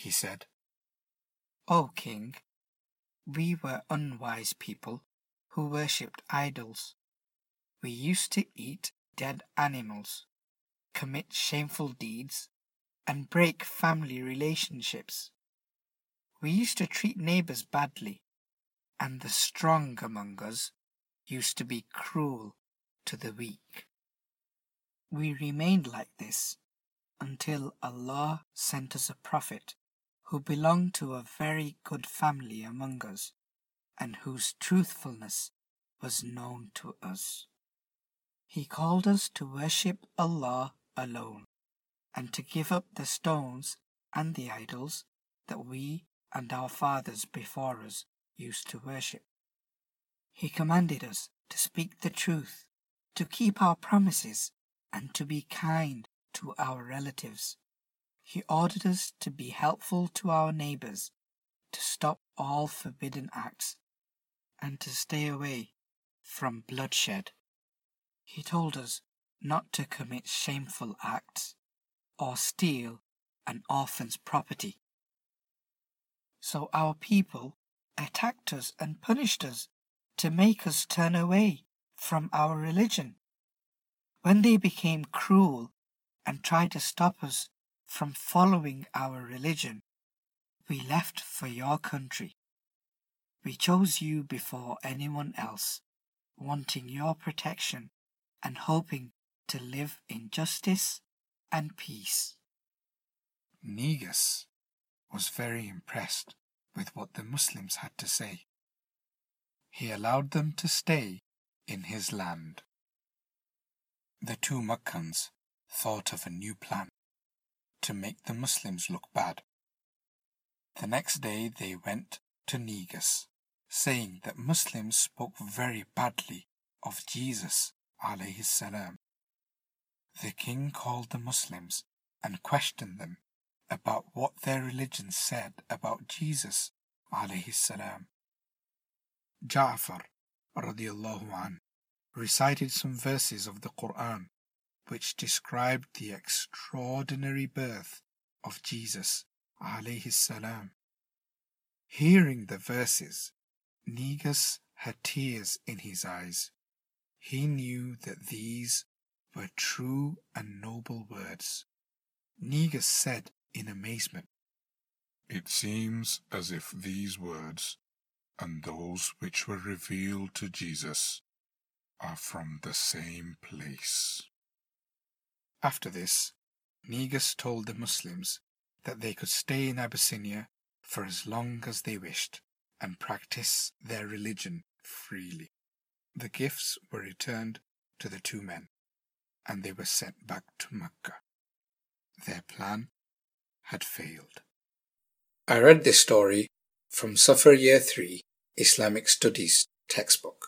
he said, O king, we were unwise people who worshipped idols. We used to eat dead animals, commit shameful deeds, and break family relationships. We used to treat neighbors badly, and the strong among us used to be cruel to the weak. We remained like this until Allah sent us a prophet who belonged to a very good family among us and whose truthfulness was known to us. He called us to worship Allah alone and to give up the stones and the idols that we and our fathers before us used to worship. He commanded us to speak the truth, to keep our promises, and to be kind to our relatives. He ordered us to be helpful to our neighbors, to stop all forbidden acts, and to stay away from bloodshed. He told us not to commit shameful acts or steal an orphan's property. So our people attacked us and punished us to make us turn away from our religion. When they became cruel and tried to stop us from following our religion, we left for your country. We chose you before anyone else, wanting your protection and hoping to live in justice and peace. Negus was very impressed with what the Muslims had to say. He allowed them to stay in his land. The two Makkans thought of a new plan to make the Muslims look bad. The next day they went to Negus, saying that Muslims spoke very badly of Jesus alayhi salam. The king called the Muslims and questioned them about what their religion said about Jesus alayhi salam. Ja'far radiallahu an recited some verses of the Quran which described the extraordinary birth of Jesus alayhi salam. Hearing the verses, Negus had tears in his eyes. He knew that these were true and noble words. Negus said in amazement, It seems as if these words and those which were revealed to Jesus are from the same place. After this, Negus told the Muslims that they could stay in Abyssinia for as long as they wished and practice their religion freely. The gifts were returned to the two men, and they were sent back to Mecca. Their plan had failed. I read this story from Safar Year 3 Islamic Studies textbook.